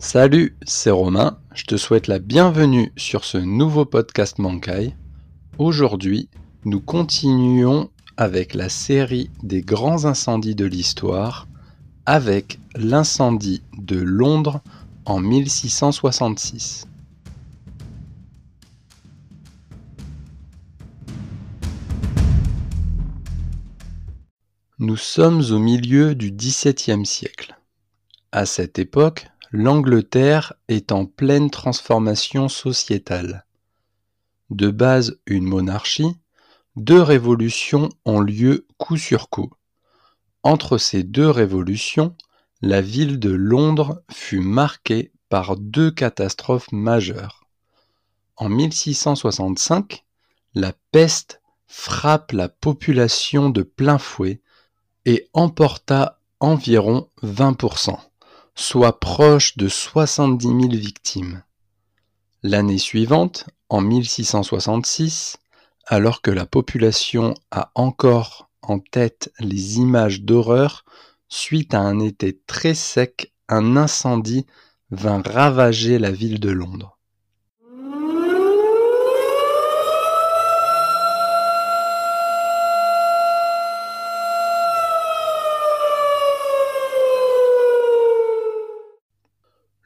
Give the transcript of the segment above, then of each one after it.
Salut, c'est Romain, je te souhaite la bienvenue sur ce nouveau podcast Mankai. Aujourd'hui, nous continuons avec la série des grands incendies de l'histoire, avec l'incendie de Londres en 1666. Nous sommes au milieu du XVIIe siècle. À cette époque, l'Angleterre est en pleine transformation sociétale. De base une monarchie, deux révolutions ont lieu coup sur coup. Entre ces deux révolutions, la ville de Londres fut marquée par deux catastrophes majeures. En 1665, la peste frappe la population de plein fouet et emporta environ 20% soit proche de 70 000 victimes. L'année suivante, en 1666, alors que la population a encore en tête les images d'horreur, suite à un été très sec, un incendie vint ravager la ville de Londres.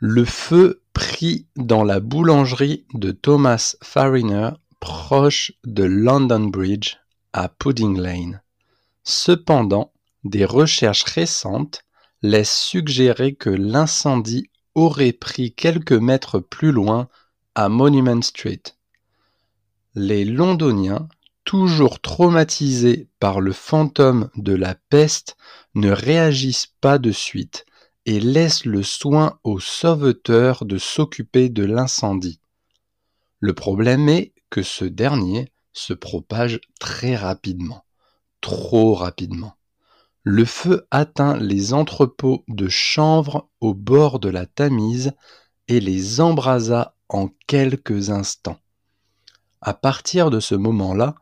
Le feu prit dans la boulangerie de Thomas Fariner, proche de London Bridge, à Pudding Lane. Cependant, des recherches récentes laissent suggérer que l'incendie aurait pris quelques mètres plus loin à Monument Street. Les Londoniens, toujours traumatisés par le fantôme de la peste, ne réagissent pas de suite et laisse le soin aux sauveteurs de s'occuper de l'incendie. Le problème est que ce dernier se propage très rapidement, trop rapidement. Le feu atteint les entrepôts de chanvre au bord de la Tamise et les embrasa en quelques instants. À partir de ce moment-là,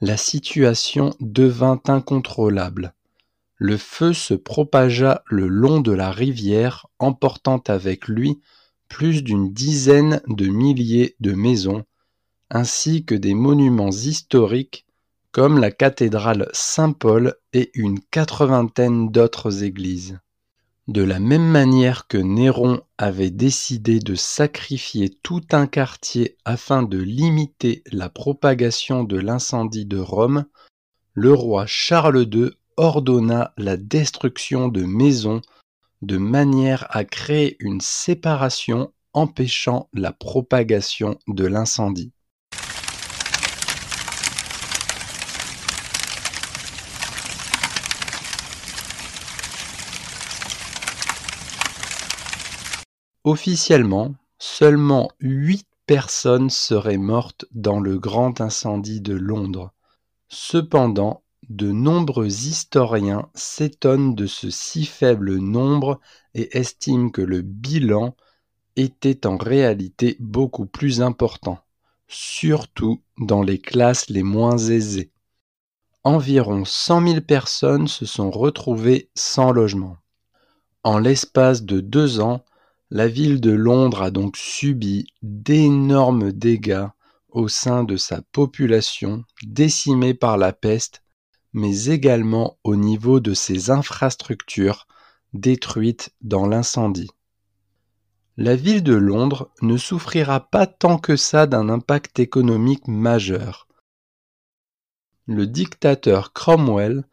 la situation devint incontrôlable le feu se propagea le long de la rivière, emportant avec lui plus d'une dizaine de milliers de maisons, ainsi que des monuments historiques comme la cathédrale Saint-Paul et une quatre-vingtaine d'autres églises. De la même manière que Néron avait décidé de sacrifier tout un quartier afin de limiter la propagation de l'incendie de Rome, le roi Charles II ordonna la destruction de maisons de manière à créer une séparation empêchant la propagation de l'incendie. Officiellement, seulement huit personnes seraient mortes dans le grand incendie de Londres. Cependant, de nombreux historiens s'étonnent de ce si faible nombre et estiment que le bilan était en réalité beaucoup plus important, surtout dans les classes les moins aisées. Environ 100 000 personnes se sont retrouvées sans logement. En l'espace de deux ans, la ville de Londres a donc subi d'énormes dégâts au sein de sa population décimée par la peste mais également au niveau de ses infrastructures détruites dans l'incendie. La ville de Londres ne souffrira pas tant que ça d'un impact économique majeur. Le dictateur Cromwell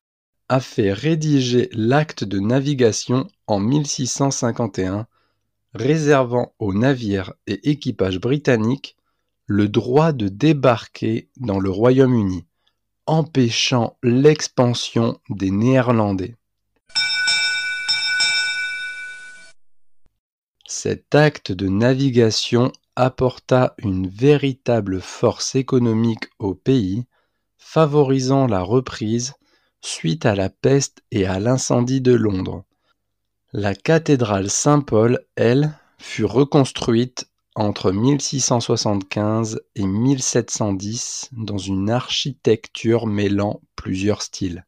a fait rédiger l'acte de navigation en 1651, réservant aux navires et équipages britanniques le droit de débarquer dans le Royaume-Uni empêchant l'expansion des Néerlandais. Cet acte de navigation apporta une véritable force économique au pays, favorisant la reprise suite à la peste et à l'incendie de Londres. La cathédrale Saint-Paul, elle, fut reconstruite entre 1675 et 1710 dans une architecture mêlant plusieurs styles.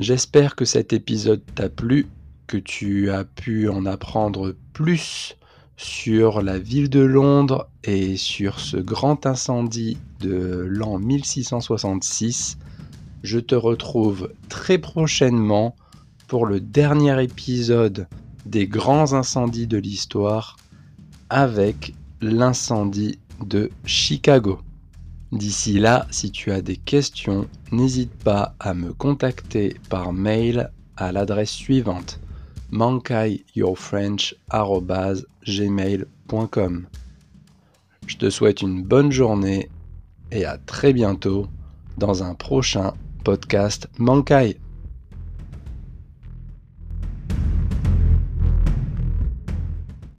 J'espère que cet épisode t'a plu, que tu as pu en apprendre plus sur la ville de Londres et sur ce grand incendie de l'an 1666. Je te retrouve très prochainement pour le dernier épisode des grands incendies de l'histoire avec l'incendie de Chicago. D'ici là, si tu as des questions, n'hésite pas à me contacter par mail à l'adresse suivante mankaiyourfrench.gmail.com Je te souhaite une bonne journée et à très bientôt dans un prochain podcast Mankai.